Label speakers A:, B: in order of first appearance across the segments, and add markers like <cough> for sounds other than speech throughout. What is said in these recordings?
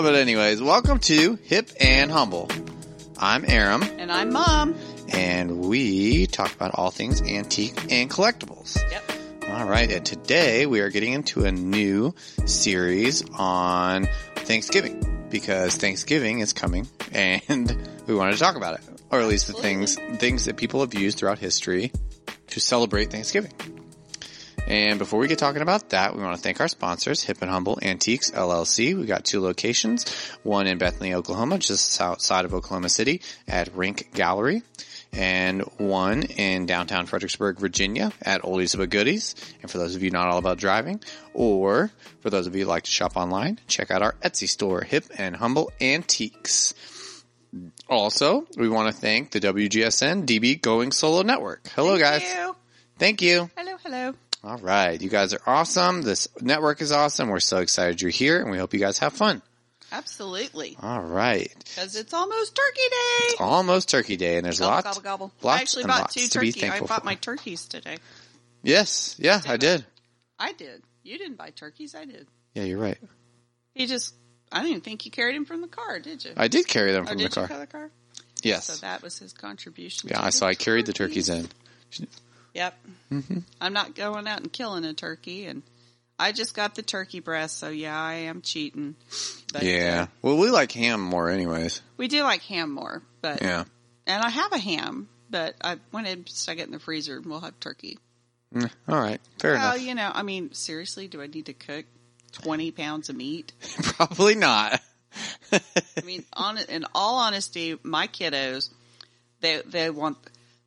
A: But anyways, welcome to Hip and Humble. I'm Aram,
B: And I'm mom.
A: and we talk about all things antique and collectibles.
B: Yep.
A: All right, and today we are getting into a new series on Thanksgiving because Thanksgiving is coming, and <laughs> we wanted to talk about it, or at least the things things that people have used throughout history to celebrate Thanksgiving. And before we get talking about that, we want to thank our sponsors, Hip and Humble Antiques LLC. We got two locations, one in Bethany, Oklahoma, just outside of Oklahoma City at Rink Gallery, and one in downtown Fredericksburg, Virginia at Oldies but Goodies. And for those of you not all about driving, or for those of you who like to shop online, check out our Etsy store, Hip and Humble Antiques. Also, we want to thank the WGSN DB Going Solo Network. Hello
B: Thank
A: guys.
B: you.
A: Thank you.
B: Hello, hello.
A: All right. You guys are awesome. This network is awesome. We're so excited you're here and we hope you guys have fun.
B: Absolutely.
A: All right.
B: Because it's almost turkey day.
A: It's Almost turkey day and there's
B: Gobble,
A: lots.
B: gobble, gobble.
A: lots
B: I actually bought two turkeys. I bought
A: for.
B: my turkeys today.
A: Yes. Yeah, I did.
B: I did. You didn't buy turkeys. I did.
A: Yeah, you're right.
B: You just, I didn't think you carried them from the car, did you?
A: I did carry them
B: oh,
A: from
B: did
A: the car.
B: you carry the car?
A: Yes.
B: So that was his contribution.
A: Yeah,
B: to
A: I
B: the
A: saw I carried the turkeys in.
B: Yep.
A: Mm-hmm.
B: I'm not going out and killing a turkey, and I just got the turkey breast, so yeah, I am cheating. But,
A: Yeah.
B: uh,
A: Well, we like ham more anyways.
B: we do like ham more, but
A: Yeah.
B: and I have a ham, but I wanted to stick it in the freezer, and we'll have turkey.
A: Mm, All right. Fair
B: Well,
A: enough.
B: you know, I mean, seriously, do I need to cook twenty pounds of meat? <laughs>
A: Probably not.
B: I mean, on in all honesty, my kiddos, they they want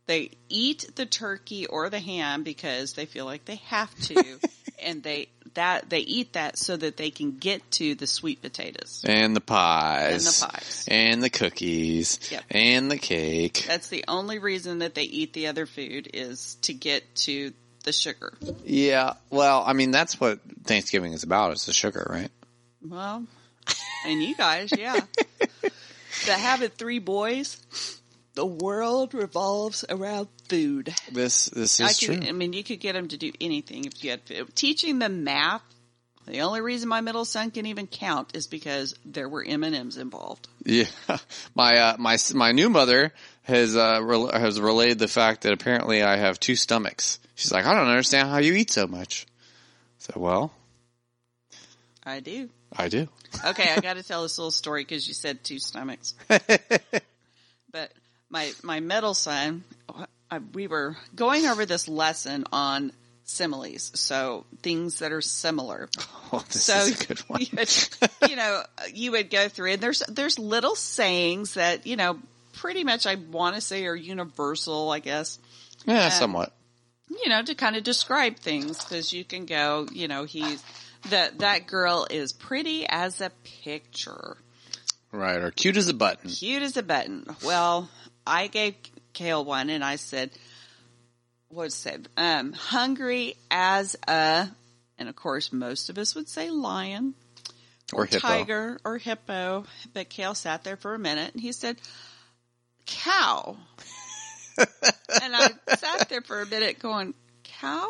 B: they eat the turkey or the ham because they feel like they have to, <laughs> and they that they eat that so that they can get to the sweet potatoes.
A: And the pies.
B: And the pies.
A: And the cookies.
B: Yep.
A: And the cake.
B: That's the only reason that they eat the other food is to get to the sugar.
A: Yeah. Well, I mean, that's what Thanksgiving is about. It's the sugar, right?
B: Well, and you guys, yeah. <laughs> to have it three boys, the world revolves around food.
A: This, this
B: I
A: is true.
B: I mean, you could get them to do anything if you had food. teaching them math. The only reason my middle son can even count is because there were M and M's involved.
A: Yeah, <laughs> my uh, my my new mother has uh, rel has relayed the fact that apparently I have two stomachs. She's like, I don't understand how you eat so much. So, well,
B: I do.
A: I do.
B: Okay, I got to tell this little story because you said two stomachs. <laughs> but my my middle son, we were going over this lesson on similes, so things that are similar. <laughs>
A: Oh, this
B: So
A: is a good <laughs> one.
B: you, would, you know, you would go through, and there's there's little sayings that you know, pretty much I want to say are universal, I guess.
A: Yeah, somewhat.
B: You know, to kind of describe things, because you can go, you know, he's that that girl is pretty as a picture,
A: Right, or cute as a button.
B: cute as a button. Well, I gave Kale one, and I said, "What's it? Um, hungry as a." And of course, most of us would say lion.
A: Or hippo.
B: tiger or hippo. But Kale sat there for a minute and he said, cow. <laughs> and I sat there for a minute going, cow?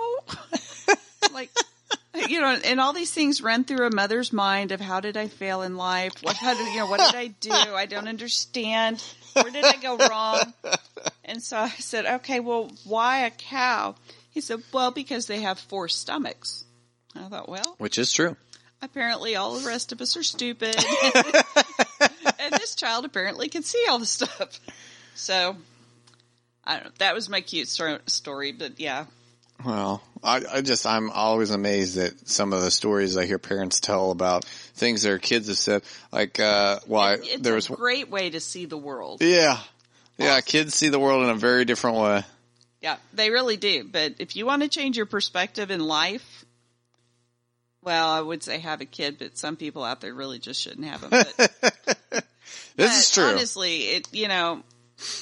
B: <laughs> like, you know, and all these things run through a mother's mind of how did I fail in life? What, how did, you know, what did I do? I don't understand. Where did I go wrong? And so I said, okay, well, why a cow? He said, well, because they have four stomachs. I thought, well,
A: Which is true.
B: apparently all the rest of us are stupid. <laughs> and this child apparently can see all the stuff. So, I don't know. That was my cute story, but yeah.
A: Well, I, I just, I'm always amazed at some of the stories I hear parents tell about things their kids have said. Like, uh, why
B: It's
A: there
B: a
A: was,
B: great way to see the world.
A: yeah. Yeah, kids see the world in a very different way.
B: Yeah, they really do. But if you want to change your perspective in life, well, I would say have a kid, but some people out there really just shouldn't have them. But, <laughs>
A: This is true.
B: Honestly, it you know,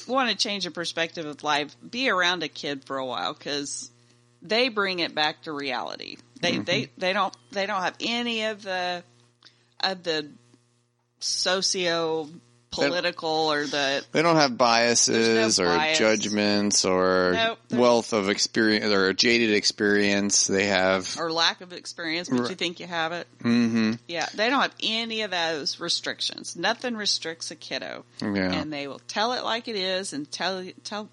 B: want to change your perspective of life, be around a kid for a while because they bring it back to reality. They
A: Mm-hmm.
B: they they don't they don't have any of the of the socio political or the
A: They don't have biases
B: no
A: or
B: bias.
A: judgments or
B: Nope,
A: wealth of experience or jaded experience. They have.
B: or lack of experience, but you think you have it.
A: mm-hmm.
B: Yeah, they don't have any of those restrictions. Nothing restricts a kiddo,
A: Yeah.
B: and they will tell it like it is and tell tell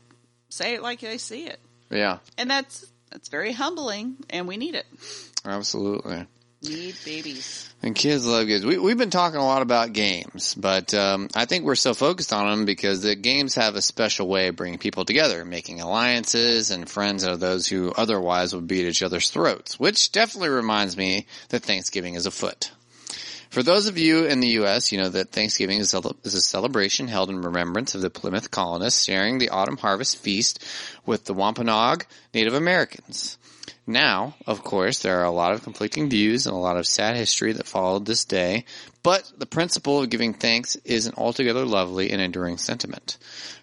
B: say it like they see it,
A: Yeah.
B: and that's that's very humbling, and we need it.
A: Absolutely.
B: Need babies.
A: And kids love games. We, we've been talking a lot about games, but um, I think we're so focused on them because the games have a special way of bringing people together, making alliances and friends out of those who otherwise would be at each other's throats, which definitely reminds me that Thanksgiving is afoot. For those of you in the U.S., you know that Thanksgiving is a, celebration held in remembrance of the Plymouth colonists sharing the autumn harvest feast with the Wampanoag Native Americans. Now, of course, there are a lot of conflicting views and a lot of sad history that followed this day, but the principle of giving thanks is an altogether lovely and enduring sentiment.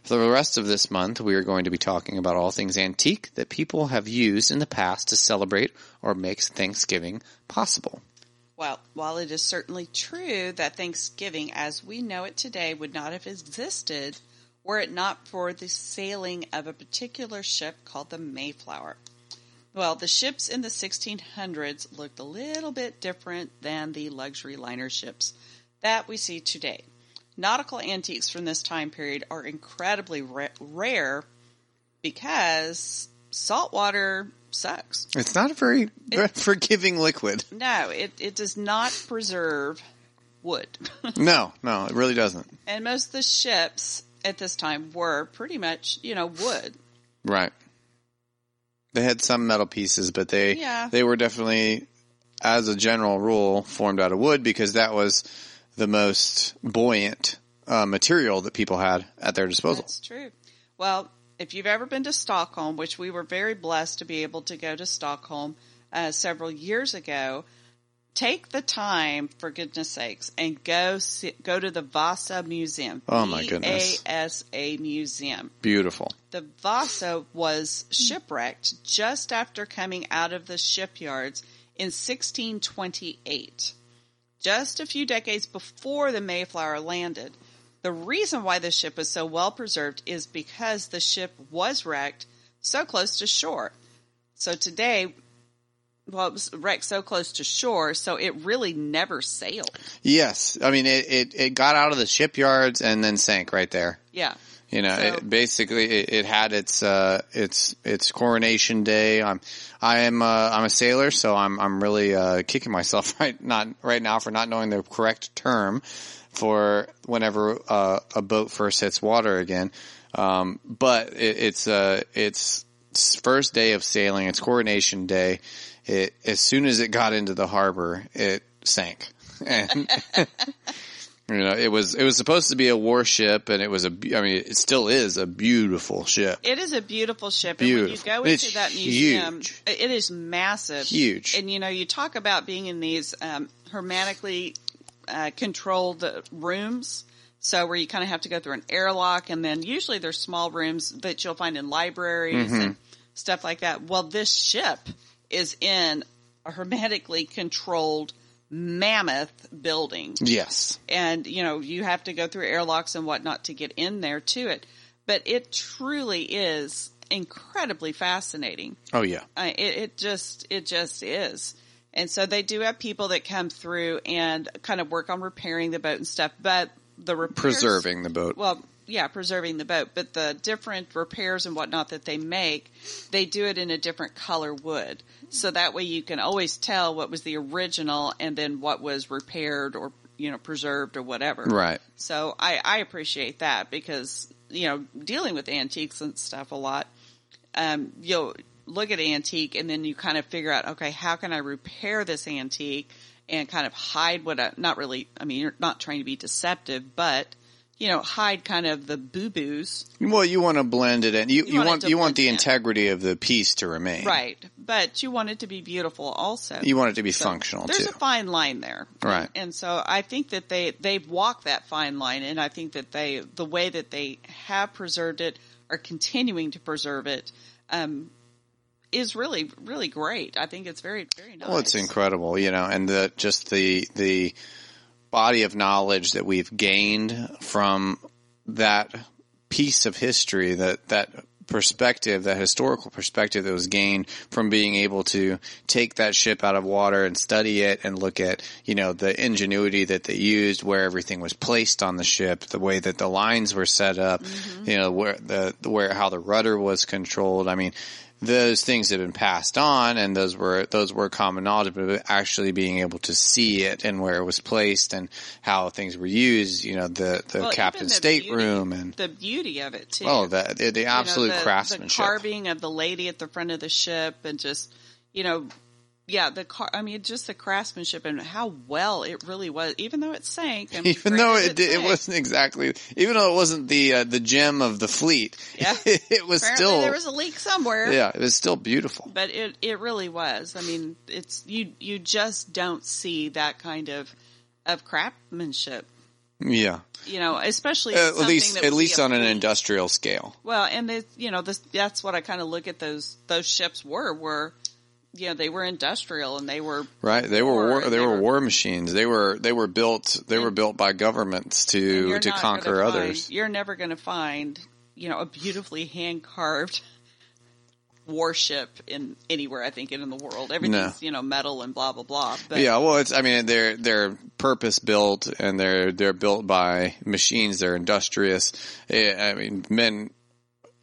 A: For the rest of this month, we are going to be talking about all things antique that people have used in the past to celebrate or make Thanksgiving possible.
B: Well, while it is certainly true that Thanksgiving as we know it today would not have existed were it not for the sailing of a particular ship called the Mayflower. Well, the ships in the 1600s looked a little bit different than the luxury liner ships that we see today. Nautical antiques from this time period are incredibly ra- rare because saltwater sucks.
A: It's not a very <laughs> forgiving liquid.
B: No, it, it does not preserve wood. <laughs>
A: No, no, it really doesn't.
B: and most of the ships at this time were pretty much, you know, wood.
A: Right. They had some metal pieces, but they
B: Yeah.
A: they were definitely, as a general rule, formed out of wood because that was the most buoyant uh, material that people had at their disposal.
B: That's true. Well, if you've ever been to Stockholm, which we were very blessed to be able to go to Stockholm uh, several years ago, take the time, for goodness sakes, and go see, go to the Vasa Museum.
A: Oh, my goodness.
B: V-A-S-A Museum.
A: Beautiful.
B: The Vasa was shipwrecked just after coming out of the shipyards in 1628, just a few decades before the Mayflower landed. The reason why the ship is so well preserved is because the ship was wrecked so close to shore. So today, well, it was wrecked so close to shore, so it really never sailed.
A: Yes, I mean it, it. It got out of the shipyards and then sank right there.
B: Yeah.
A: You know,
B: So-
A: it, basically, it, it had its uh, its its coronation day. I'm I am uh, I'm a sailor, so I'm I'm really uh, kicking myself <laughs> right not right now for not knowing the correct term for whenever uh, a boat first hits water again. Um, but it, it's uh, it's first day of sailing. It's coronation day. It as soon as it got into the harbor, it sank. <laughs> And <laughs> You know, it was it was supposed to be a warship, and it was a. I mean, it still is a beautiful ship.
B: It is a beautiful ship, and when you go into
A: It's
B: that museum,
A: huge.
B: it is massive,
A: Huge.
B: And you know, you talk about being in these um, hermetically uh, controlled uh, rooms, so where you kind of have to go through an airlock, and then usually there's small rooms that you'll find in libraries
A: Mm-hmm.
B: and stuff like that. Well, this ship is in a hermetically controlled mammoth building.
A: Yes,
B: and you know you have to go through airlocks and whatnot to get in there to it. But it truly is incredibly fascinating.
A: Oh yeah,
B: uh, it, it just it just is and so they do have people that come through and kind of work on repairing the boat and stuff but the repairs,
A: preserving the boat.
B: well yeah preserving the boat but the different repairs and whatnot that they make they do it in a different color wood so that way you can always tell what was the original and then what was repaired or you know preserved or whatever
A: right.
B: so I, I appreciate that because, you know, dealing with antiques and stuff a lot, um, you'll look at antique and then you kind of figure out, okay, how can I repair this antique and kind of hide what I, not really, I mean, you're not trying to be deceptive, but, you know, hide kind of the boo-boos.
A: Well, you want to blend it in. You you,
B: want
A: want you want the
B: in.
A: integrity of the piece to remain.
B: Right. But you want it to be beautiful also.
A: You want it to be
B: So
A: functional
B: There's
A: too.
B: a fine line there,
A: Right.
B: And so I think that they they've walked that fine line, and I think that they the way that they have preserved it are continuing to preserve it um, is really really great. I think it's very very nice.
A: Well, it's incredible, you know, and the just the the body of knowledge that we've gained from that piece of history, that, that perspective, that historical perspective that was gained from being able to take that ship out of water and study it and look at, you know, the ingenuity that they used, where everything was placed on the ship, the way that the lines were set up, mm-hmm. you know, where the, where, how the rudder was controlled. I mean, those things have been passed on and those were those were common knowledge but actually being able to see it and where it was placed and how things were used you know the the
B: Well,
A: captain's stateroom and
B: the beauty of it too.
A: oh the the, the
B: You know,
A: absolute
B: the-
A: craftsmanship
B: The carving of the lady at the front of the ship and just, you know, yeah, the car, I mean, just the craftsmanship and how well it really was, even though it sank. I mean, <laughs>
A: even though it did, it wasn't exactly even though it wasn't the uh, the gem of the fleet
B: Yeah. <laughs>
A: it was
B: Apparently
A: still
B: there was a leak somewhere.
A: yeah it was still beautiful
B: But it, it really was. I mean, it's, you, you just don't see that kind of, of craftsmanship,
A: yeah
B: you know, especially
A: Uh, at least at least on an industrial scale
B: Well, and they, you know, this, that's what I kind of look at those, those ships were, were, you know, they were industrial and they were,
A: Right, they were
B: War,
A: they
B: they
A: were
B: were-
A: war machines. They were they were built they were built by governments to to conquer
B: find-
A: others.
B: you're never going to find, you know, a beautifully hand carved warship in anywhere, I think, in the world. Everything's, you know, metal and blah, blah, blah. But
A: Yeah, well, it's I mean they're they're purpose built and they're they're built by machines. They're industrious. Eh, I mean, men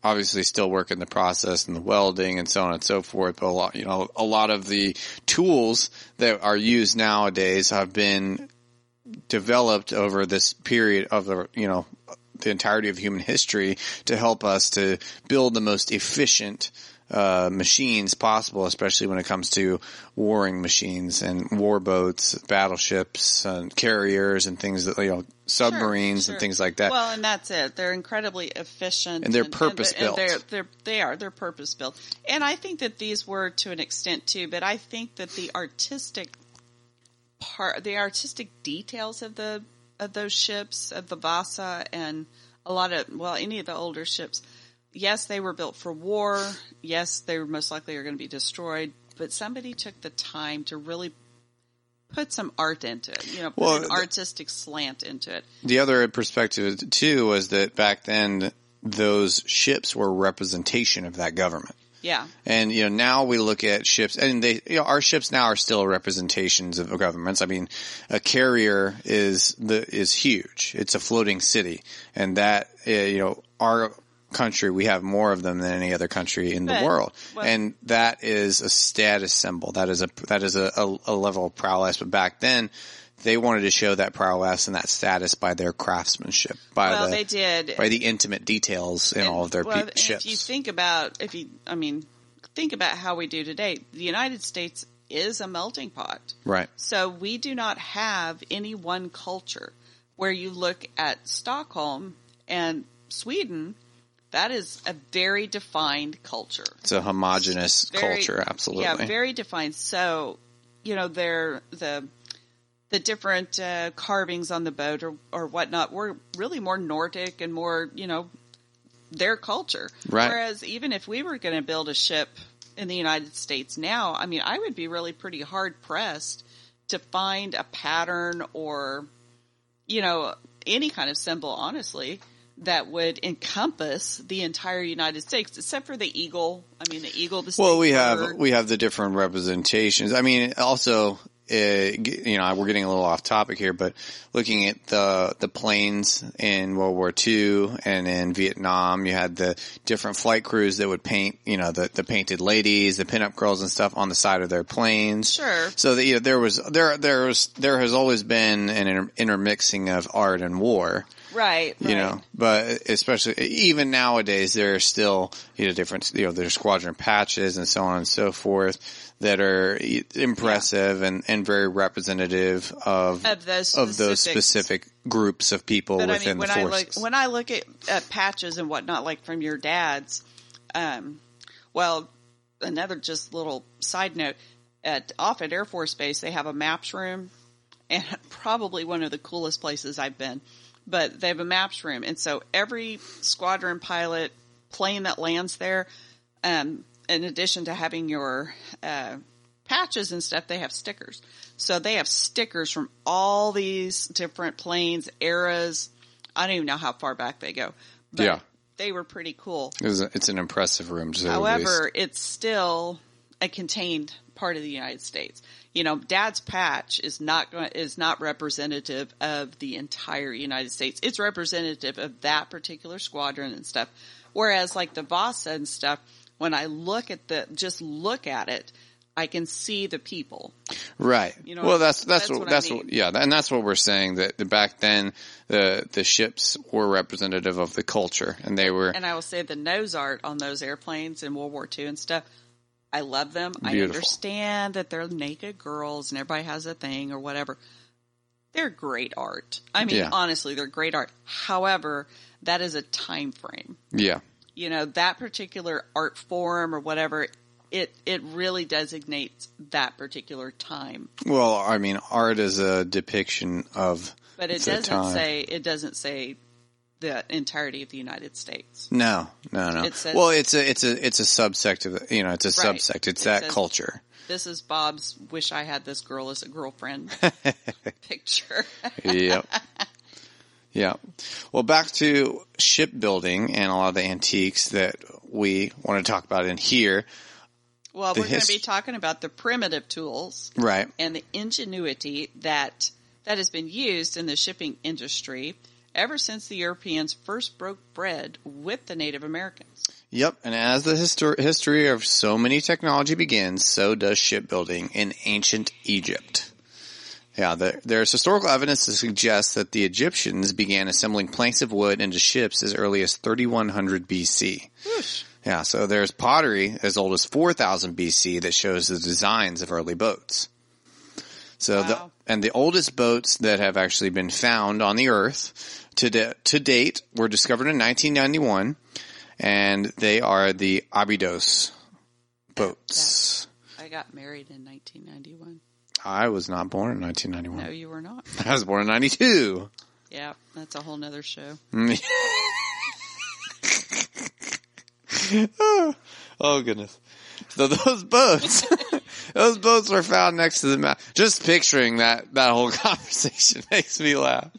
A: obviously still work in the process and the welding and so on and so forth. But a lot, you know, a lot of the tools that are used nowadays have been developed over this period of the you know the entirety of human history to help us to build the most efficient uh, machines possible, especially when it comes to warring machines and warboats, battleships, and carriers, and things that you know, submarines
B: Sure,
A: and things like that.
B: Well, and that's it. They're incredibly efficient,
A: And they're
B: they're-
A: purpose-built.
B: they're, they're they are they're purpose built, and I think that these were to an extent too. But I think that the artistic part, the artistic details of the of those ships, of the Vasa, and a lot of well, any of the older ships. Yes, they were built for war. Yes, they were most likely are going to be destroyed. But somebody took the time to really put some art into it. You know, put
A: Well,
B: an
A: the-
B: artistic slant into it.
A: the other perspective too was that back then those ships were a representation of that government.
B: Yeah.
A: And you know now we look at ships, and they you know our ships now are still representations of governments. I mean, a carrier is the is huge. It's a floating city, and that uh, you know our country we have more of them than any other country in the
B: But-
A: world,
B: well-
A: and that is a status symbol. That is a that is a, a, a level of prowess. But back then. They wanted to show that prowess and that status by their craftsmanship, by
B: Well,
A: the
B: they did.
A: by the intimate details in
B: And-
A: all of their
B: well,
A: pe- ships.
B: If you think about, if you, I mean, think about how we do today. The United States is a melting pot.
A: right.
B: So we do not have any one culture where you look at Stockholm and Sweden. That is a very defined culture.
A: It's a homogenous culture, absolutely.
B: Yeah, very defined. So, you know, they're the the different uh, carvings on the boat or or whatnot were really more Nordic and more, you know, their culture.
A: Right.
B: Whereas even if we were going to build a ship in the United States now, I mean, I would be really pretty hard pressed to find a pattern or, you know, any kind of symbol, honestly, that would encompass the entire United States, except for the eagle. I mean, the eagle, the
A: Well, we have
B: bird.
A: we have the different representations. I mean, also, uh, you know, we're getting a little off topic here, but looking at the the planes in World War II and in Vietnam, you had the different flight crews that would paint, you know, the the painted ladies, the pinup girls, and stuff on the side of their planes.
B: Sure.
A: So that you know, there was there there was there has always been an inter- intermixing of art and war.
B: Right,
A: you
B: right.
A: know, but especially even nowadays, there are still, you know, different, you know, there's squadron patches and so on and so forth that are impressive and, and very representative of,
B: Of those
A: of those specific groups of people
B: But I
A: within
B: mean, when
A: the
B: I
A: forces.
B: look when I look at, at patches and whatnot, like from your dad's, um, well, another just little side note at Offutt Air Force Base, they have a maps room, and <laughs> probably one of the coolest places I've been. But they have a maps room, and so every squadron pilot plane that lands there, um, in addition to having your uh, patches and stuff, they have stickers. So they have stickers from all these different planes, eras. I don't even know how far back they go. But
A: Yeah.
B: They were pretty cool.
A: It was a, it's an impressive room. To say the
B: However, it's still a contained part of the United States. You know, Dad's patch is not going is not representative of the entire United States. It's representative of that particular squadron and stuff. Whereas like the Vasa and stuff, when I look at the just look at it, I can see the people.
A: Right.
B: You know,
A: well, that's that's,
B: that's
A: what,
B: what I
A: that's
B: mean.
A: what yeah, and that's what we're saying that the, back then the the ships were representative of the culture, and they were
B: And I will say the nose art on those airplanes in World War II and stuff, I love them. I understand that they're naked girls and everybody has a thing or whatever. They're great art. I mean,
A: Yeah.
B: honestly, they're great art. However, that is a time frame.
A: yeah
B: You know, that particular art form or whatever, it, it really designates that particular time.
A: Well, I mean, art is a depiction of
B: But it doesn't
A: time.
B: say, it doesn't say the entirety of the United States.
A: No, no, no.
B: It says-
A: well, it's a it's a it's a subsect of you know it's a
B: Right.
A: subsect. It's
B: It
A: that
B: says-
A: culture.
B: This is Bob's wish I had this girl as a girlfriend <laughs> picture.
A: yep. Yeah. Well, back to shipbuilding and a lot of the antiques that we want to talk about in here.
B: Well,
A: The
B: we're going to be talking about the primitive tools
A: Right.
B: and the ingenuity that that has been used in the shipping industry ever since the Europeans first broke bread with the Native Americans.
A: Yep. And as the histor- history of so many technology begins, so does shipbuilding in ancient Egypt. Yeah, the, there's historical evidence to suggest that the Egyptians began assembling planks of wood into ships as early as 3100 BC. Yeah, so there's pottery as old as 4000 BC that shows the designs of early boats. So the and the oldest boats that have actually been found on the earth to da- to date were discovered in 1991 and they are the Abydos boats.
B: I got married in 1991.
A: I was not born in 1991.
B: No, you were not. <laughs>
A: I was born in 92.
B: Yeah, that's a whole nother show. <laughs>
A: oh goodness. So those boats, <laughs> those boats were found next to the map. Just picturing that, that whole conversation makes me laugh.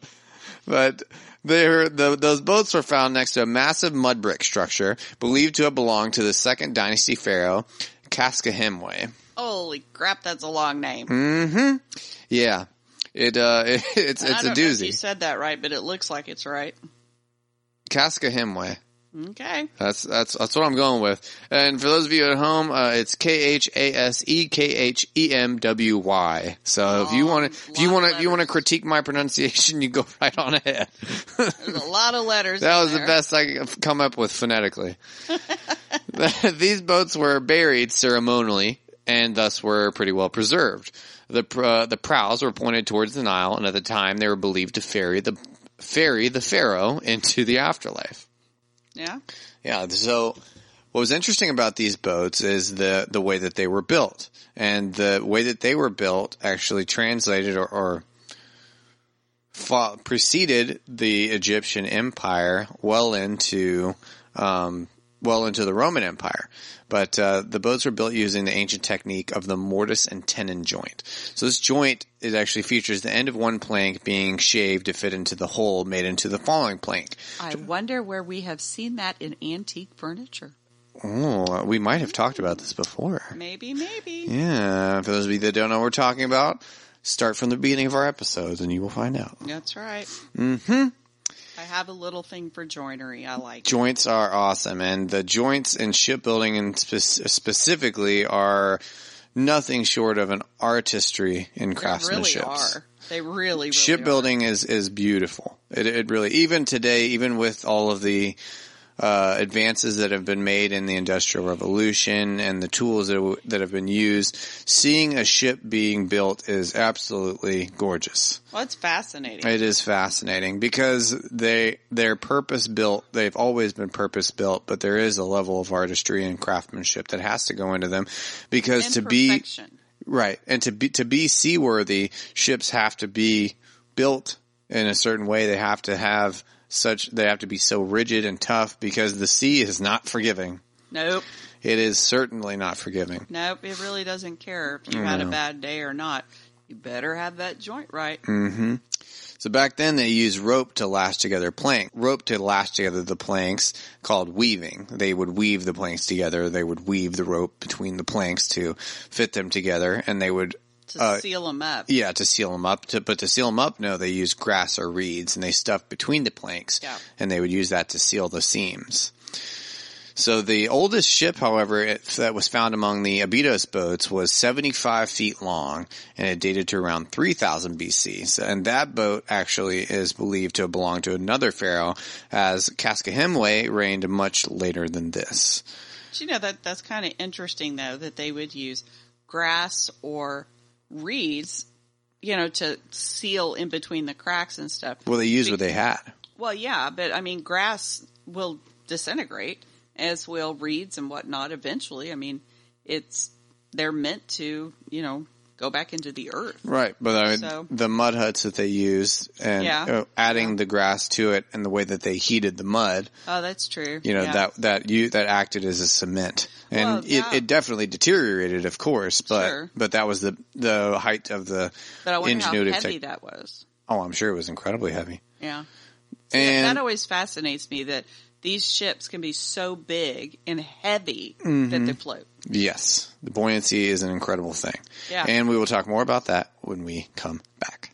A: But they were, the, those boats were found next to a massive mud brick structure believed to have belonged to the second dynasty pharaoh, Khasekhemwy.
B: Holy crap, that's a long name.
A: Mm-hmm. Yeah. It, uh, it, <laughs> it's, it's a
B: if you
A: doozy.
B: said that right, but it looks like it's right.
A: Khasekhemwy.
B: Okay.
A: That's that's that's what I'm going with. And for those of you at home, uh, it's K H A S E K H E M W Y. So if you want to, if you want to, if you want to critique my pronunciation, you go <laughs> right on ahead.
B: There's a lot of letters.
A: that was the best I could come up with phonetically. <laughs> <laughs> These boats were buried ceremonially and thus were pretty well preserved. The uh, the prows were pointed towards the Nile, and at the time they were believed to ferry the ferry the pharaoh into the afterlife.
B: Yeah.
A: Yeah. So what was interesting about these boats is the, the way that they were built and the way that they were built actually translated or, or fo- preceded the Egyptian empire well into, um, well into the Roman Empire. But uh, the boats were built using the ancient technique of the mortise and tenon joint. So this joint it actually features the end of one plank being shaved to fit into the hole made into the following plank.
B: I wonder where we have seen that in antique furniture.
A: Oh, we might have talked about this before.
B: Maybe, maybe.
A: Yeah, for those of you that don't know what we're talking about, start from the beginning of our episodes and you will find out.
B: That's right.
A: Mm-hmm.
B: I have a little thing for joinery. I like. it.
A: Joints are awesome, and the joints in shipbuilding and spe- specifically are nothing short of an artistry in
B: They really
A: craftsmanship.
B: are. They really, really
A: Shipbuilding is is beautiful. It, it really even today, even with all of the uh, advances that have been made in the industrial revolution and the tools that w- that have been used, seeing a ship being built is absolutely gorgeous.
B: Well, it's fascinating.
A: It is fascinating because they they're purpose built. They've always been purpose built, but there is a level of artistry and craftsmanship that has to go into them because to be Right. And to be, to be seaworthy, ships have to be built in a certain way. They have to have such, they have to be so rigid and tough because the sea is not forgiving.
B: Nope.
A: It is certainly not forgiving.
B: Nope. It really doesn't care if you had a bad day or not. You better have that joint right. Mm-hmm.
A: So back then they used rope to lash together plank, rope to lash together the planks called weaving. They would weave the planks together. They would weave the rope between the planks to fit them together and they would
B: To
A: Uh,
B: seal them up.
A: Yeah, to seal them up. To, but to seal them up, no, they use grass or reeds and they stuff between the planks.
B: Yeah.
A: And they would use that to seal the seams. So the oldest ship, however, it, that was found among the Abydos boats was 75 feet long and it dated to around 3000 BC. So, and that boat actually is believed to have belonged to another pharaoh as Khasekhemwy reigned much later than this.
B: You know that that's kind of interesting though that they would use grass or reeds, you know, to seal in between the cracks and stuff.
A: Well, they used what they had.
B: Well, yeah, but I mean, grass will disintegrate as will reeds and whatnot eventually. I mean, it's they're meant to, you know, go back into the earth.
A: Right, but I mean,
B: So-
A: the mud huts that they used and
B: Yeah.
A: uh, adding
B: Yeah.
A: the grass to it and the way that they heated the mud,
B: Oh, that's true.
A: you know,
B: Yeah.
A: that that you that acted as a cement, and
B: Well,
A: it, it definitely deteriorated, of course, but
B: Sure.
A: but that was the the height of the
B: But I wonder how heavy
A: tech-
B: that was.
A: oh, I'm sure it was incredibly heavy.
B: Yeah.
A: And
B: that always fascinates me that these ships can be so big and heavy
A: Mm-hmm.
B: that they float.
A: Yes, the buoyancy is an incredible thing.
B: Yeah.
A: and we will talk more about that when we come back.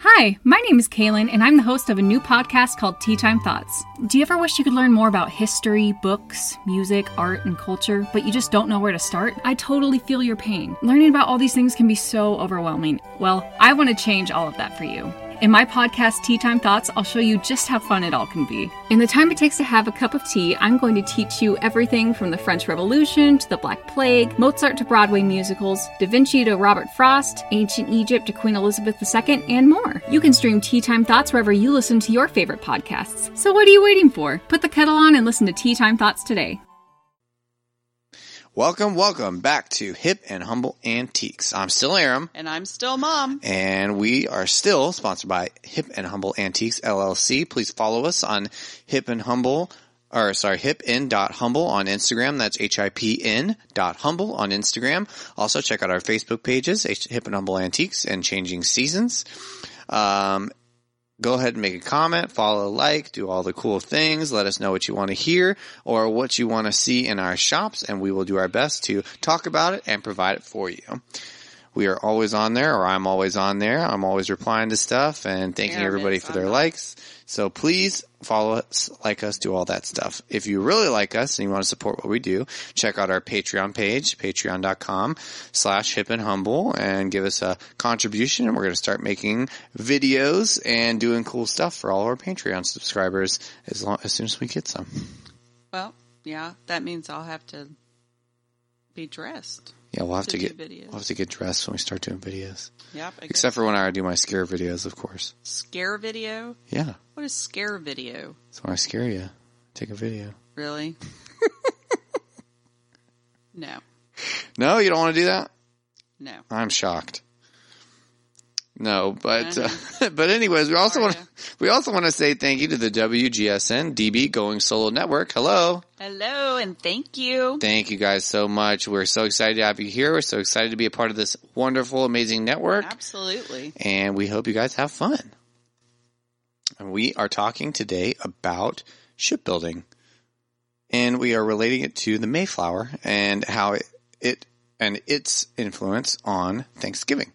C: Hi, my name is Kaylin, and I'm the host of a new podcast called Tea Time Thoughts. Do you ever wish you could learn more about history, books, music, art, and culture, but you just don't know where to start? I totally feel your pain. Learning about all these things can be so overwhelming. Well, I want to change all of that for you. In my podcast, Tea Time Thoughts, I'll show you just how fun it all can be. In the time it takes to have a cup of tea, I'm going to teach you everything from the French Revolution to the Black Plague, Mozart to Broadway musicals, Da Vinci to Robert Frost, ancient Egypt to Queen Elizabeth II, and more. You can stream Tea Time Thoughts wherever you listen to your favorite podcasts. So what are you waiting for? Put the kettle on and listen to Tea Time Thoughts today.
A: Welcome, welcome back to Hip and Humble Antiques. I'm still Aram.
B: And I'm still mom.
A: And we are still sponsored by Hip and Humble Antiques LLC. Please follow us on Hip and Humble, or sorry, hipn.humble on Instagram. That's H-I-P-N dot humble on Instagram. Also check out our Facebook pages, Hip and Humble Antiques and Changing Seasons. Um, go ahead and make a comment, follow, like, do all the cool things. Let us know what you want to hear or what you want to see in our shops, and we will do our best to talk about it and provide it for you. We are always on there, or I'm always on there. I'm always replying to stuff and thanking
B: Aaron
A: everybody for their
B: not.
A: likes. So please follow us, like us, do all that stuff. If you really like us and you want to support what we do, check out our Patreon page, patreon.com slash hip and humble and give us a contribution. And we're going to start making videos and doing cool stuff for all of our Patreon subscribers as long, as soon as we get some.
B: Well, yeah, that means I'll have to be dressed.
A: Yeah, we'll have
B: To
A: to, get,
B: videos.
A: we'll have to get dressed when we start doing videos.
B: Yep.
A: Except for when I do my scare videos, of course.
B: scare video.
A: Yeah.
B: What is scare video?
A: It's when I scare you, take a video.
B: Really? <laughs> no,
A: No, you don't want to do that?
B: no.
A: I'm shocked. No, but uh, <laughs> but anyways, we also want we also want to say thank you to the WGSN DB Going Solo Network. Hello,
B: Hello and thank you.
A: thank you guys so much. We're so excited to have you here. We're so excited to be a part of this wonderful, amazing network,
B: Absolutely.
A: and we hope you guys have fun. And we are talking today about shipbuilding, and we are relating it to the Mayflower and how it, it and its influence on Thanksgiving.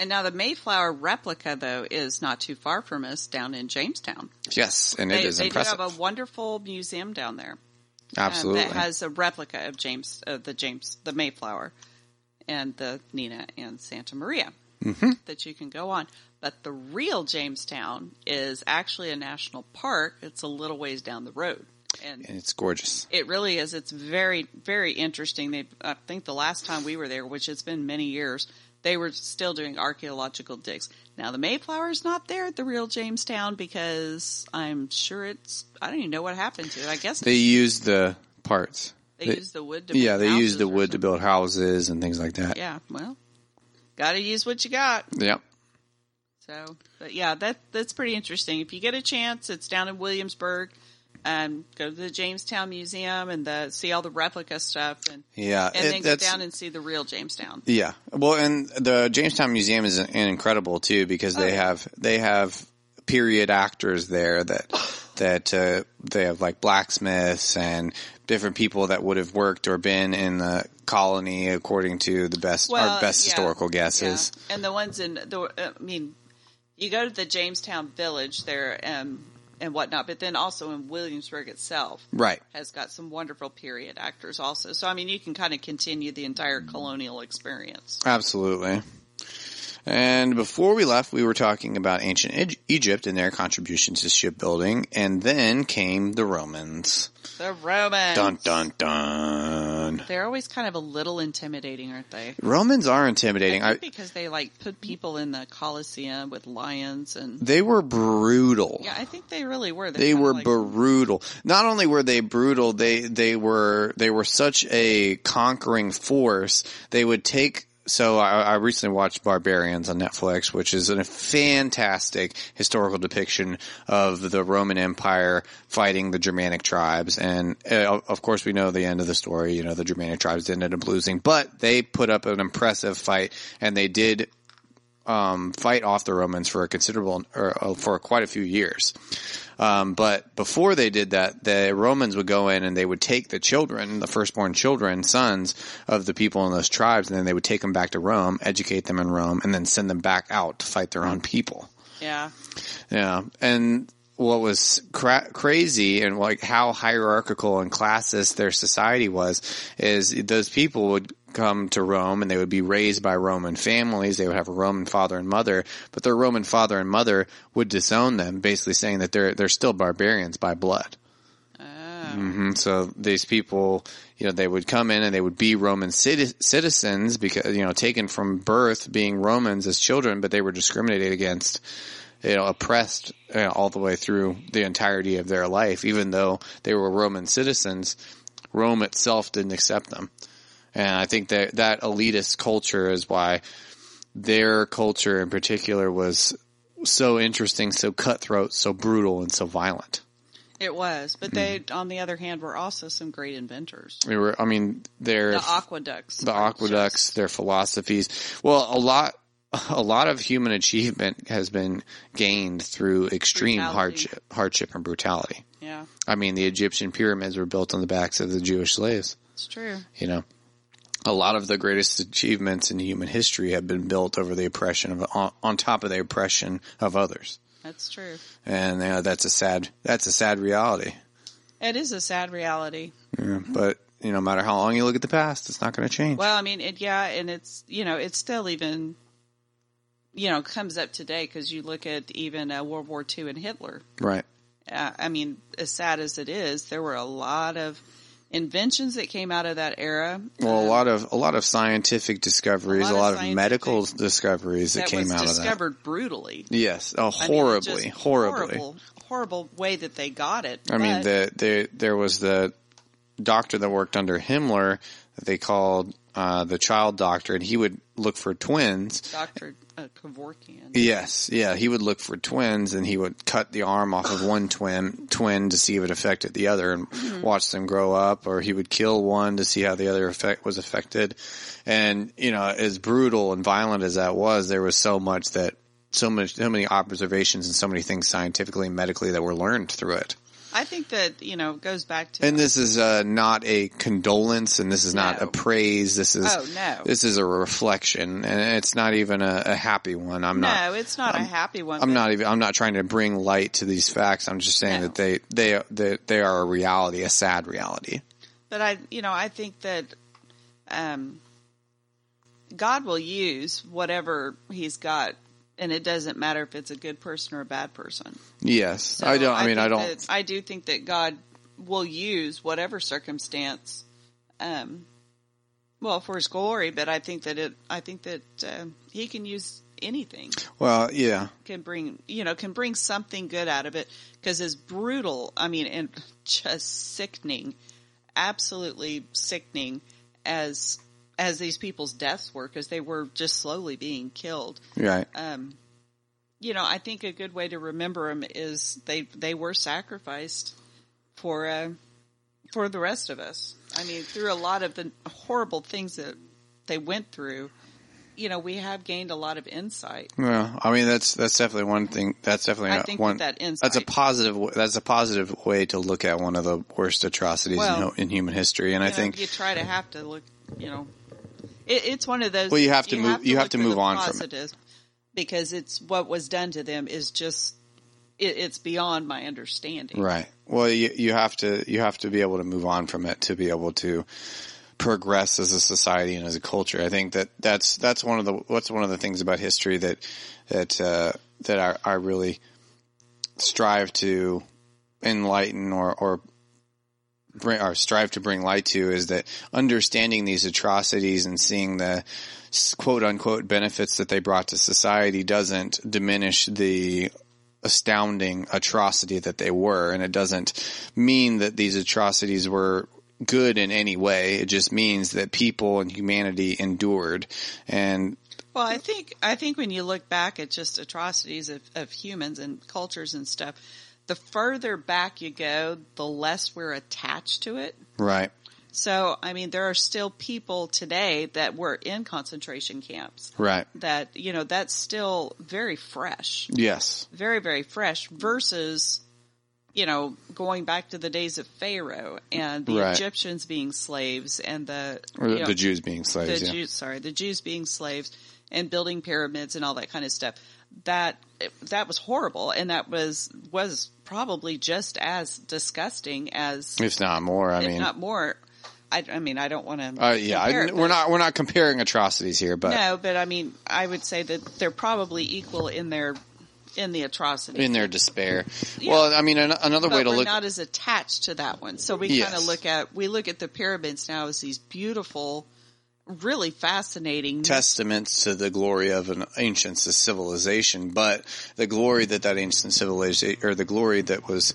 B: And now the Mayflower replica, though, is not too far from us down in Jamestown.
A: Yes, and it
B: they
A: is
B: they do
A: impressive.
B: have a wonderful museum down there. um,
A: Absolutely.
B: that has a replica of James, of the James, the Mayflower, and the Nina and Santa Maria
A: Mm-hmm.
B: that you can go on. But the real Jamestown is actually a national park. It's a little ways down the road, and
A: and it's gorgeous.
B: it really is. It's very, very interesting. They, I think the last time we were there, which has been many years, they were still doing archaeological digs. Now the Mayflower is not there at the real Jamestown because I'm sure it's. I don't even know what happened to it. I guess
A: They used the parts.
B: they,
A: they-
B: used the wood. to
A: yeah, they use
B: houses
A: the wood to build houses and things like that.
B: Yeah, well, got to use what you got.
A: Yep.
B: So, but yeah, that that's pretty interesting. If you get a chance, it's down in Williamsburg. Um, go to the Jamestown Museum and the see all the replica stuff, and
A: Yeah,
B: and
A: it-
B: then go down and see the real Jamestown.
A: Yeah. Well, and the Jamestown Museum is incredible too because they
B: Oh, yeah.
A: have they have period actors there that <sighs> that uh, they have like blacksmiths and different people that would have worked or been in the colony according to the best
B: Well,
A: our best
B: yeah,
A: historical guesses.
B: yeah. And the ones in the, I mean, you go to the Jamestown Village there and and whatnot, but then also in Williamsburg itself
A: Right.
B: has got some wonderful period actors also. So I mean, you can kind of continue the entire mm-hmm. colonial experience.
A: Absolutely. And before we left, we were talking about ancient Egypt and their contributions to shipbuilding, and then came the Romans.
B: The Romans.
A: Dun dun dun.
B: They're always kind of a little intimidating, aren't they?
A: Romans are intimidating.
B: I
A: I,
B: because they like put people in the Colosseum with lions and
A: they were brutal.
B: yeah, I think they really were. They're
A: They were
B: like-
A: brutal. Not only were they brutal, they they were they were such a conquering force. They would take. So I, I recently watched Barbarians on Netflix, which is a fantastic historical depiction of the Roman Empire fighting the Germanic tribes. And uh, of course, we know the end of the story. You know, the Germanic tribes ended up losing, but they put up an impressive fight, and they did um, fight off the Romans for a considerable, or uh, for quite a few years. Um, but before they did that, the Romans would go in and they would take the children, the firstborn children, sons of the people in those tribes, and then they would take them back to Rome, educate them in Rome, and then send them back out to fight their own people.
B: Yeah,
A: Yeah, and what was cra- crazy and like how hierarchical and classist their society was is those people would come to Rome and they would be raised by Roman families. They would have a Roman father and mother, but their Roman father and mother would disown them, basically saying that they're they're still barbarians by blood. hmm So these people, you know, they would come in and they would be Roman citi- citizens because, you know, taken from birth being Romans as children, but they were discriminated against, you know, oppressed you know, all the way through the entirety of their life. Even though they were Roman citizens, Rome itself didn't accept them. And I think that that elitist culture is why their culture in particular was so interesting, so cutthroat, so brutal, and so violent.
B: it was. But they,
A: Mm.
B: on the other hand, were also some great inventors.
A: We were, I mean, their
B: The aqueducts.
A: the aqueducts,
B: just-
A: their philosophies. Well, a lot, a lot of human achievement has been gained through extreme
B: Brutality.
A: hardship, hardship and brutality.
B: yeah,
A: I mean, the Egyptian pyramids were built on the backs of the Jewish slaves.
B: it's true.
A: You know, a lot of the greatest achievements in human history have been built over the oppression of, on, on top of the oppression of others.
B: That's true.
A: And you know, that's a sad, that's a sad reality.
B: It is a sad reality.
A: Yeah, but you know, no matter how long you look at the past, it's not going to change.
B: Well, I mean, it, yeah, and it's you know, it's still even, you know, comes up today because you look at even uh, World War II and Hitler.
A: right.
B: Uh, I mean, as sad as it is, there were a lot of inventions that came out of that era.
A: Well, a
B: um,
A: lot of a lot of scientific discoveries,
B: A
A: a
B: lot
A: lot,
B: of
A: of, medical discoveries that,
B: that
A: came out of that.
B: discovered brutally.
A: Yes, oh,
B: I mean,
A: horribly, horribly.
B: horrible, horrible way that they got it.
A: I mean,
B: but-
A: the, the there was the doctor that worked under Himmler that they called uh, the child doctor, and he would look for twins.
B: Dr. Kevorkian.
A: Yes, yeah, he would look for twins, and he would cut the arm off of one twin twin to see if it affected the other, and
B: Mm-hmm.
A: watch them grow up. Or he would kill one to see how the other effect was affected. And you know, as brutal and violent as that was, there was so much that so much, so many observations and so many things scientifically and medically that were learned through it.
B: I think that, you know, goes back to.
A: And this is uh, not a condolence, and this is not a praise. This is
B: Oh, no.
A: this is a reflection, and it's not even a, a happy one. I'm
B: no,
A: not.
B: it's not a happy one.
A: I'm not even. I'm not trying to bring light to these facts. I'm just saying
B: No.
A: that they they they they are a reality, a sad reality.
B: But I, you know, I think that um, God will use whatever He's got, and it doesn't matter if it's a good person or a bad person.
A: Yes,
B: So
A: I don't. I, mean, I don't.
B: I do think that God will use whatever circumstance, um, well, for His glory. But I think that it. I think that uh, He can use anything.
A: Well, yeah,
B: Can bring you know can bring something good out of it because it's brutal. I mean, and <laughs> just sickening, absolutely sickening as as these people's deaths were because they were just slowly being killed
A: right.
B: um, you know, I think a good way to remember them is they they were sacrificed for uh, for the rest of us. I mean, through a lot of the horrible things that they went through, you know, we have gained a lot of insight.
A: Well, I mean that's that's definitely one thing. That's definitely
B: I
A: not
B: think
A: one.
B: that that
A: that's a positive. That's a positive way to look at one of the worst atrocities in,
B: Well,
A: hu- in human history. And I
B: know,
A: think
B: you try to have to look, you know, it, it's one of those.
A: Well, you have to move- you have to move on from it.
B: because it's what was done to them is just it, it's beyond my understanding.
A: Right. Well, you you have to you have to be able to move on from it to be able to progress as a society and as a culture. I think that that's that's one of the what's one of the things about history that that uh, that I, I really strive to enlighten or or bring or strive to bring light to is that understanding these atrocities and seeing the quote unquote benefits that they brought to society doesn't diminish the astounding atrocity that they were. And it doesn't mean that these atrocities were good in any way. It just means that people and humanity endured. And
B: Well, I think I think when you look back at just atrocities of, of humans and cultures and stuff, the further back you go, the less we're attached to it.
A: right
B: So, I mean, there are still people today that were in concentration camps
A: right
B: that, you know, that's still very fresh,
A: yes
B: very, very fresh versus, you know, going back to the days of Pharaoh and the
A: Right.
B: Egyptians being slaves and the,
A: or
B: you know,
A: the Jews being
B: the
A: slaves yeah.
B: Jews, sorry, the Jews being slaves and building pyramids and all that kind of stuff. That that was horrible, and that was was probably just as disgusting as,
A: if not more I mean
B: not more. I, I mean, I don't want to.
A: uh, yeah I, we're not we're not comparing atrocities here but
B: No, but I mean, I would say that they're probably equal in their in the atrocity.
A: in their despair
B: Yeah.
A: well I mean an, another
B: but
A: way to look
B: not as attached to that one. So we
A: Yes.
B: kind of look at we look at the pyramids now as these beautiful, really fascinating
A: testaments to the glory of an ancient civilization, but the glory that that ancient civilization, or the glory that was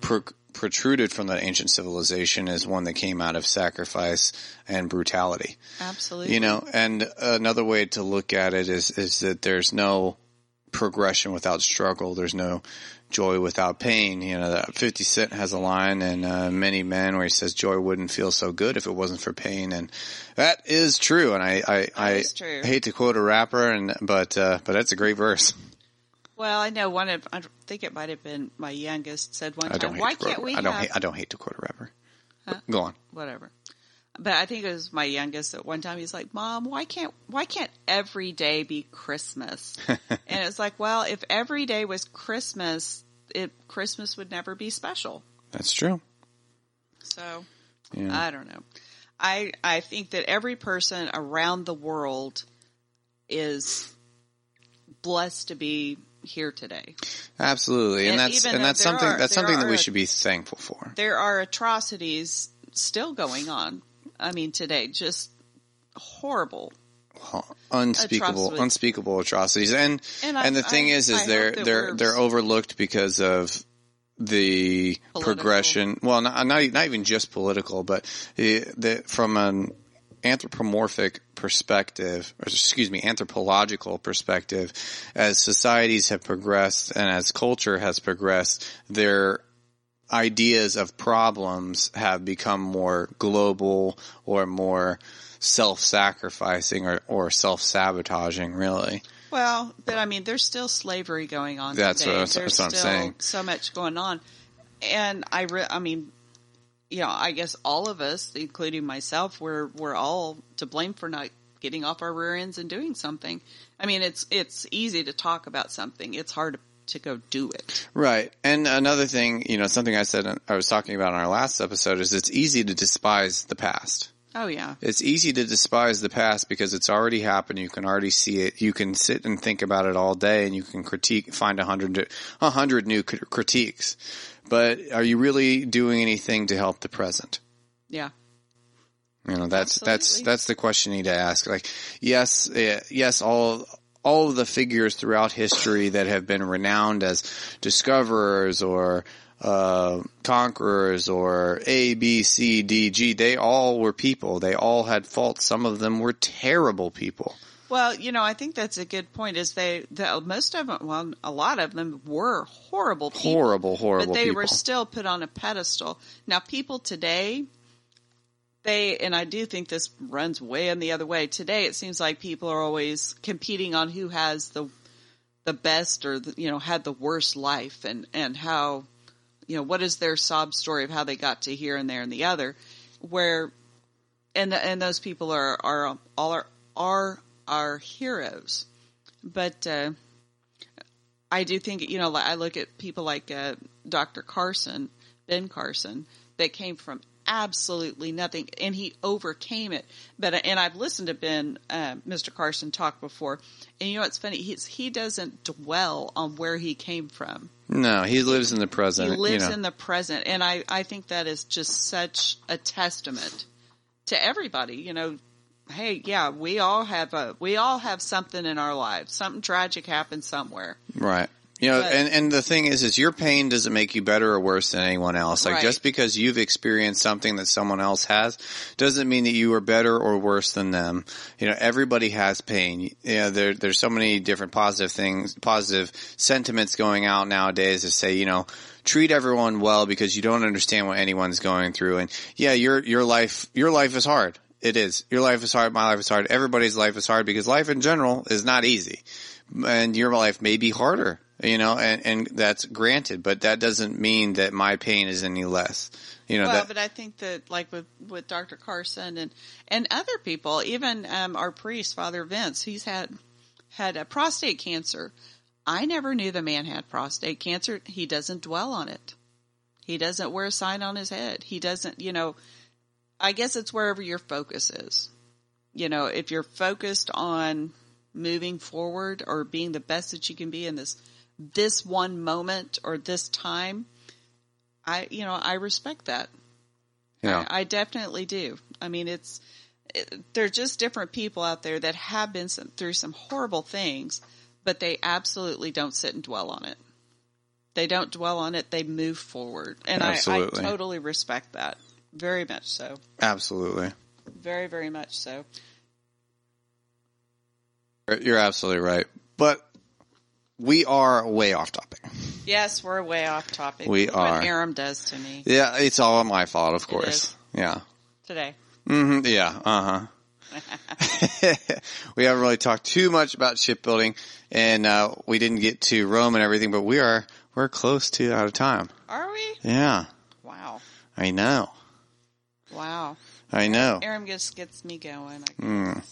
A: pro- protruded from that ancient civilization is one that came out of sacrifice and brutality.
B: Absolutely.
A: You know, and another way to look at it is, is that there's no progression without struggle. There's no joy without pain. You know, that 50 Cent has a line in uh, Many Men where he says joy wouldn't feel so good if it wasn't for pain. And that is true. And I, I, I hate to quote a rapper and, but, uh, but that's a great verse.
B: Well, I know one of I think it might have been my youngest said one
A: I don't
B: time, "Why can't we
A: I don't
B: have
A: hate, I don't hate to quote a rapper. Go on.
B: whatever?" But I think it was my youngest at one time. He's like, "Mom, why can't why can't every day be Christmas?" <laughs> and it's like, well, if every day was Christmas, it Christmas would never be special.
A: That's true.
B: So
A: Yeah.
B: I don't know. I I think that every person around the world is blessed to be here today.
A: Absolutely. And,
B: And
A: that's, and that's something,
B: are-
A: that's something that we should be thankful for.
B: There are atrocities still going on. I mean, today, just horrible.
A: unspeakable
B: Atrocities.
A: unspeakable atrocities and
B: And
A: and,
B: I-
A: the thing
B: I-
A: is is
B: hope
A: they're they're they're overlooked because of the
B: Political.
A: progression well not, not not even just political but the, the from an anthropomorphic perspective or excuse me anthropological perspective as societies have progressed and as culture has progressed their ideas of problems have become more global or more self-sacrificing or, or self-sabotaging really
B: Well, but I mean, there's still slavery going on.
A: That's
B: today.
A: what- that's-
B: there's
A: that's what I'm
B: still
A: saying.
B: So much going on, and I, re- I mean, you know, I guess all of us, including myself, we're we're all to blame for not getting off our rear ends and doing something. I mean, it's it's easy to talk about something; it's hard to go do it.
A: Right. And another thing, you know, something I said, I was talking about in our last episode is it's easy to despise the past.
B: Oh yeah,
A: It's easy to despise the past because it's already happened. You can already see it. You can sit and think about it all day and you can critique, find a hundred, a hundred new critiques. But are you really doing anything to help the present?
B: yeah,
A: You know, that's, that's,
B: Absolutely.
A: that's the question you need to ask. Like, yes, eh, yes, all, all of the figures throughout history that have been renowned as discoverers or, uh, conquerors or A, B, C, D, G, they all were people. They all had faults. Some of them were terrible people.
B: Well, you know, I think that's a good point. Is they the, most of them, well, a lot of them were horrible people,
A: Horrible, horrible
B: but they
A: people.
B: were still put on a pedestal. Now, people today, they and I do think this runs way in the other way. Today, it seems like people are always competing on who has the the best or the, you know had the worst life and and how you know what is their sob story of how they got to here and there and the other where and the, and those people are are all are are our heroes but uh I do think you know I look at people like uh, Dr. Carson Ben Carson that came from absolutely nothing and he overcame it but and I've listened to Ben uh, Mr. Carson talk before and you know what's funny he's he doesn't dwell on where he came from
A: No, he lives in the present.
B: he lives
A: you know.
B: in the present and I I think that is just such a testament to everybody you know hey yeah we all have a we all have something in our lives something tragic happened somewhere
A: Right. You know,
B: But-
A: and, and the thing is, is your pain doesn't make you better or worse than anyone else. Like
B: Right.
A: just because you've experienced something that someone else has doesn't mean that you are better or worse than them. You know, everybody has pain. You know, there, there's so many different positive things, positive sentiments going out nowadays to say, you know, treat everyone well because you don't understand what anyone's going through. And yeah, your, your life, your life is hard. It is. Your life is hard. My life is hard. Everybody's life is hard because life in general is not easy and your life may be harder, you know, and, and that's granted, but that doesn't mean that my pain is any less. You know,
B: well,
A: that,
B: but I think that like with with Dr. Carson and and other people, even um, our priest, Father Vince, he's had had a prostate cancer. I never knew the man had prostate cancer. He doesn't dwell on it. He doesn't wear a sign on his head. He doesn't, you know. I guess it's wherever your focus is. You know, if you're focused on moving forward or being the best that you can be in this this one moment or this time, I you know I respect that.
A: yeah.
B: I, I definitely do. I mean, it's it, they're just different people out there that have been some, through some horrible things, but they absolutely don't sit and dwell on it. They don't dwell on it. They move forward, and I, I totally respect that. Very much so.
A: absolutely.
B: Very, very much so.
A: You're absolutely right. But we are way off topic.
B: Yes, we're way off topic.
A: We are.
B: What Aram does to me
A: Yeah, it's all my fault, of course. Yeah.
B: today.
A: hmm Yeah. Uh huh. <laughs> we haven't really talked too much about shipbuilding, and uh, we didn't get to Rome and everything, but we are we're close to out of time.
B: Are we?
A: Yeah,
B: Wow.
A: I know.
B: Wow.
A: I know.
B: Aram just gets me going. I
A: Mm.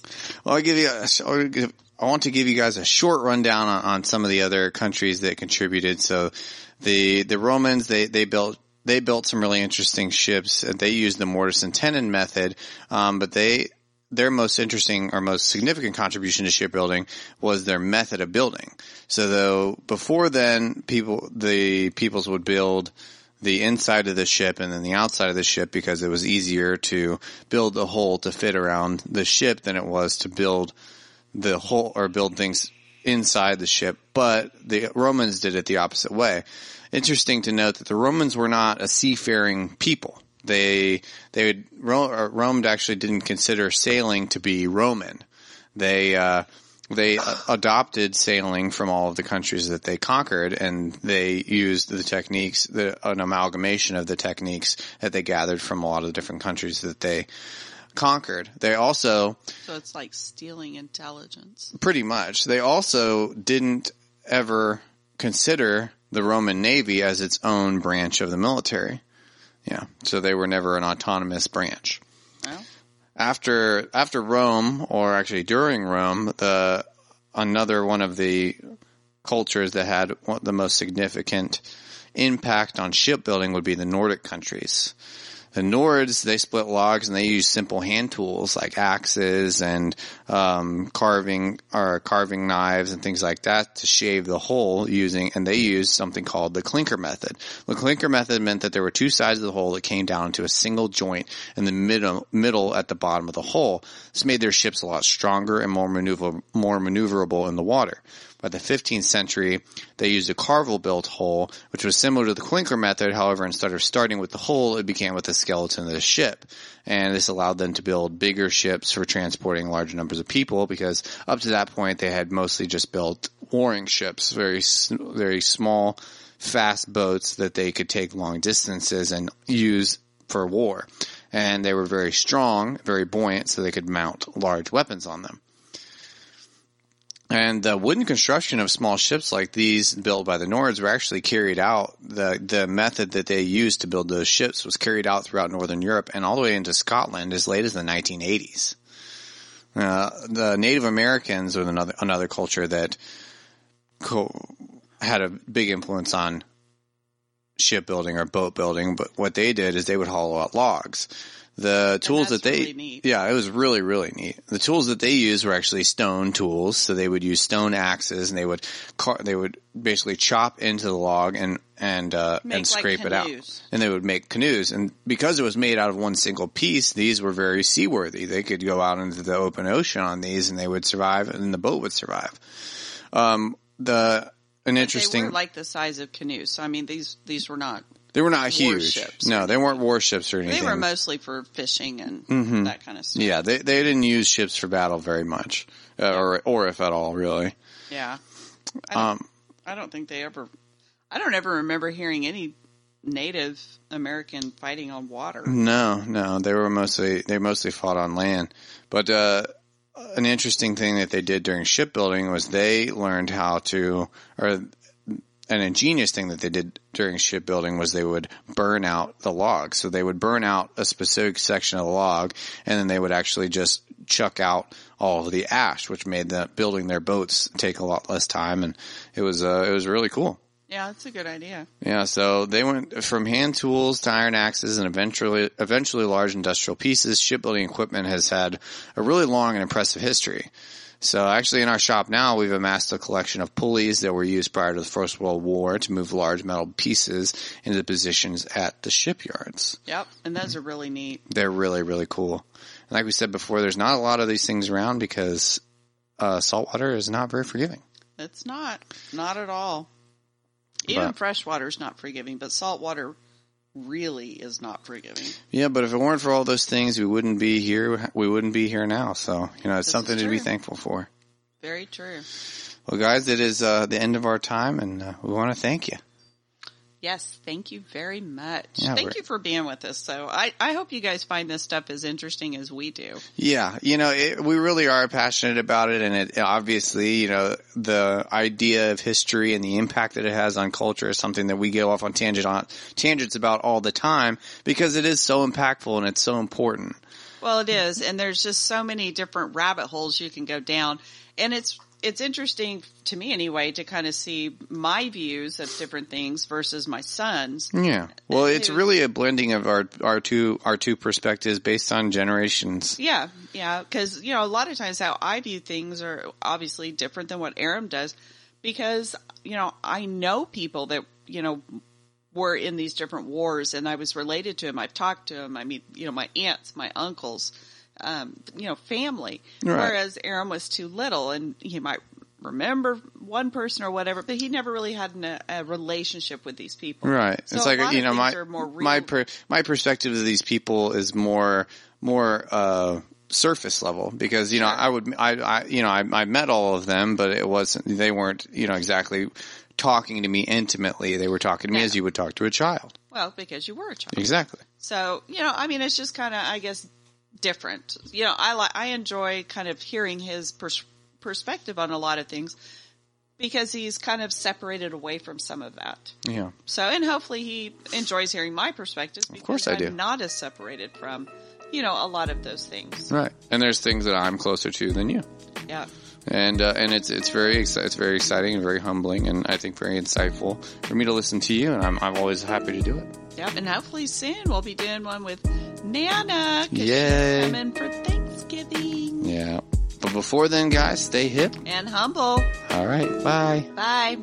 A: Well, I'll give you. A, I'll give- I want to give you guys a short rundown on, on some of the other countries that contributed. So, the the Romans they they built they built some really interesting ships. They used the mortise and tenon method, um, but they their most interesting or most significant contribution to shipbuilding was their method of building. So, though before then, people the peoples would build the inside of the ship and then the outside of the ship because it was easier to build the hull to fit around the ship than it was to build the hull or build things inside the ship. But the Romans did it the opposite way. Interesting to note that the Romans were not a seafaring people. They they would Rome actually didn't consider sailing to be Roman. They uh, they adopted sailing from all of the countries that they conquered, and they used the techniques, the, an amalgamation of the techniques that they gathered from a lot of the different countries that they conquered. They also
B: So it's like stealing intelligence.
A: pretty much. They also didn't ever consider the Roman Navy as its own branch of the military. Yeah, so they were never an autonomous branch.
B: Well,
A: After after Rome, or actually during Rome, the another one of the cultures that had the most significant impact on shipbuilding would be the Nordic countries. The Nords, they split logs and they use simple hand tools like axes and um, carving or carving knives and things like that to shave the hull using, and they used something called the clinker method. The clinker method meant that there were two sides of the hull that came down to a single joint in the middle, middle at the bottom of the hull. This made their ships a lot stronger and more maneuver, more maneuverable in the water. By the 15th century, they used a carvel built hull, which was similar to the clinker method. However, instead of starting with the hull, it began with the skeleton of the ship. And this allowed them to build bigger ships for transporting large numbers of people because up to that point they had mostly just built warring ships, very, very small, fast boats that they could take long distances and use for war. And they were very strong, very buoyant, so they could mount large weapons on them. And the wooden construction of small ships like these built by the Nords were actually carried out. The, the method that they used to build those ships was carried out throughout Northern Europe and all the way into Scotland as late as the 1980s. Uh, the Native Americans were another, another culture that co- had a big influence on shipbuilding or boat building, but what they did is they would hollow out logs. The tools that they,
B: really neat.
A: yeah, it was really, really neat. The tools that they used were actually stone tools. So they would use stone axes and they would, they would basically chop into the log and, and, uh,
B: Make
A: and
B: like
A: scrape it out. And they would make canoes. And because it was made out of one single piece, these were very seaworthy. They could go out into the open ocean on these and they would survive and the boat would survive. Um, the, an interesting,
B: They were like the size of canoes. So I mean, these these were not.
A: They were not huge.
B: warships
A: No, they weren't warships or anything.
B: They were mostly for fishing and
A: Mm-hmm.
B: that kind of stuff.
A: Yeah, they they didn't use ships for battle very much, uh, or or if at all, really.
B: Yeah. I don't,
A: Um,
B: I don't think they ever. I don't ever remember hearing any Native American fighting on water.
A: No, no, they were mostly they mostly fought on land. But uh, an interesting thing that they did during shipbuilding was they learned how to, or an ingenious thing that they did during shipbuilding was they would burn out the log. So they would burn out a specific section of the log, and then they would actually just chuck out all of the ash, which made the building their boats take a lot less time, and it was uh, it was really cool.
B: Yeah, that's a good idea.
A: Yeah, so they went from hand tools to iron axes and eventually, eventually large industrial pieces. Shipbuilding equipment has had a really long and impressive history. So actually in our shop now, we've amassed a collection of pulleys that were used prior to the First World War to move large metal pieces into positions at the shipyards.
B: Yep, and those are really neat.
A: They're really, really cool. And like we said before, there's not a lot of these things around because, uh, saltwater is not very forgiving.
B: It's not, not at all. Even
A: But-
B: fresh water is not forgiving, but salt water really is not forgiving.
A: Yeah, but if it weren't for all those things, we wouldn't be here. We wouldn't be here now. So, you know, it's
B: This
A: something to be thankful for.
B: Very true.
A: Well, guys, it is uh, the end of our time, and uh, we want to thank you.
B: Yes, thank you very much.
A: Yeah,
B: thank you for being with us. So I, I hope you guys find this stuff as interesting as we do.
A: Yeah, you know, it, we really are passionate about it, and it obviously, you know, the idea of history and the impact that it has on culture is something that we go off on tangent on tangents about all the time because it is so impactful and it's so important.
B: Well, it is, and there's just so many different rabbit holes you can go down, and it's it's interesting to me anyway to kind of see my views of different things versus my son's.
A: Yeah. Well, it's really a blending of our our two our two perspectives based on generations.
B: Yeah, yeah, because you know a lot of times how I view things are obviously different than what Aram does, because you know I know people that you know were in these different wars, and I was related to him. I've talked to him. I mean, you know, my aunts, my uncles, um, you know, family.
A: Right.
B: Whereas Aram was too little, and he might remember one person or whatever, but he never really had an, a relationship with these people.
A: Right.
B: So
A: it's like you know my my per, my perspective of these people is more more uh surface level because you know I would I, I you know I, I met all of them but it wasn't they weren't you know exactly talking to me intimately they were talking to me
B: Yeah.
A: as you would talk to a child
B: Well, because you were a child.
A: exactly
B: So, you know, I mean, it's just kind of, I guess, different. You know, I like, I enjoy kind of hearing his pers- perspective on a lot of things because he's kind of separated away from some of that.
A: yeah
B: So, and hopefully he enjoys hearing my perspectives because
A: course I
B: I'm
A: do.
B: not as separated from, you know, a lot of those things.
A: right and there's things that I'm closer to than you
B: Yeah.
A: and uh, and it's it's very exci- it's very exciting and very humbling and I think very insightful for me to listen to you and I'm I'm always happy to do it
B: Yep. And hopefully soon we'll be doing one with Nana.
A: Yay.
B: coming for Thanksgiving.
A: yeah but before then guys stay hip
B: And humble.
A: all right bye
B: Bye.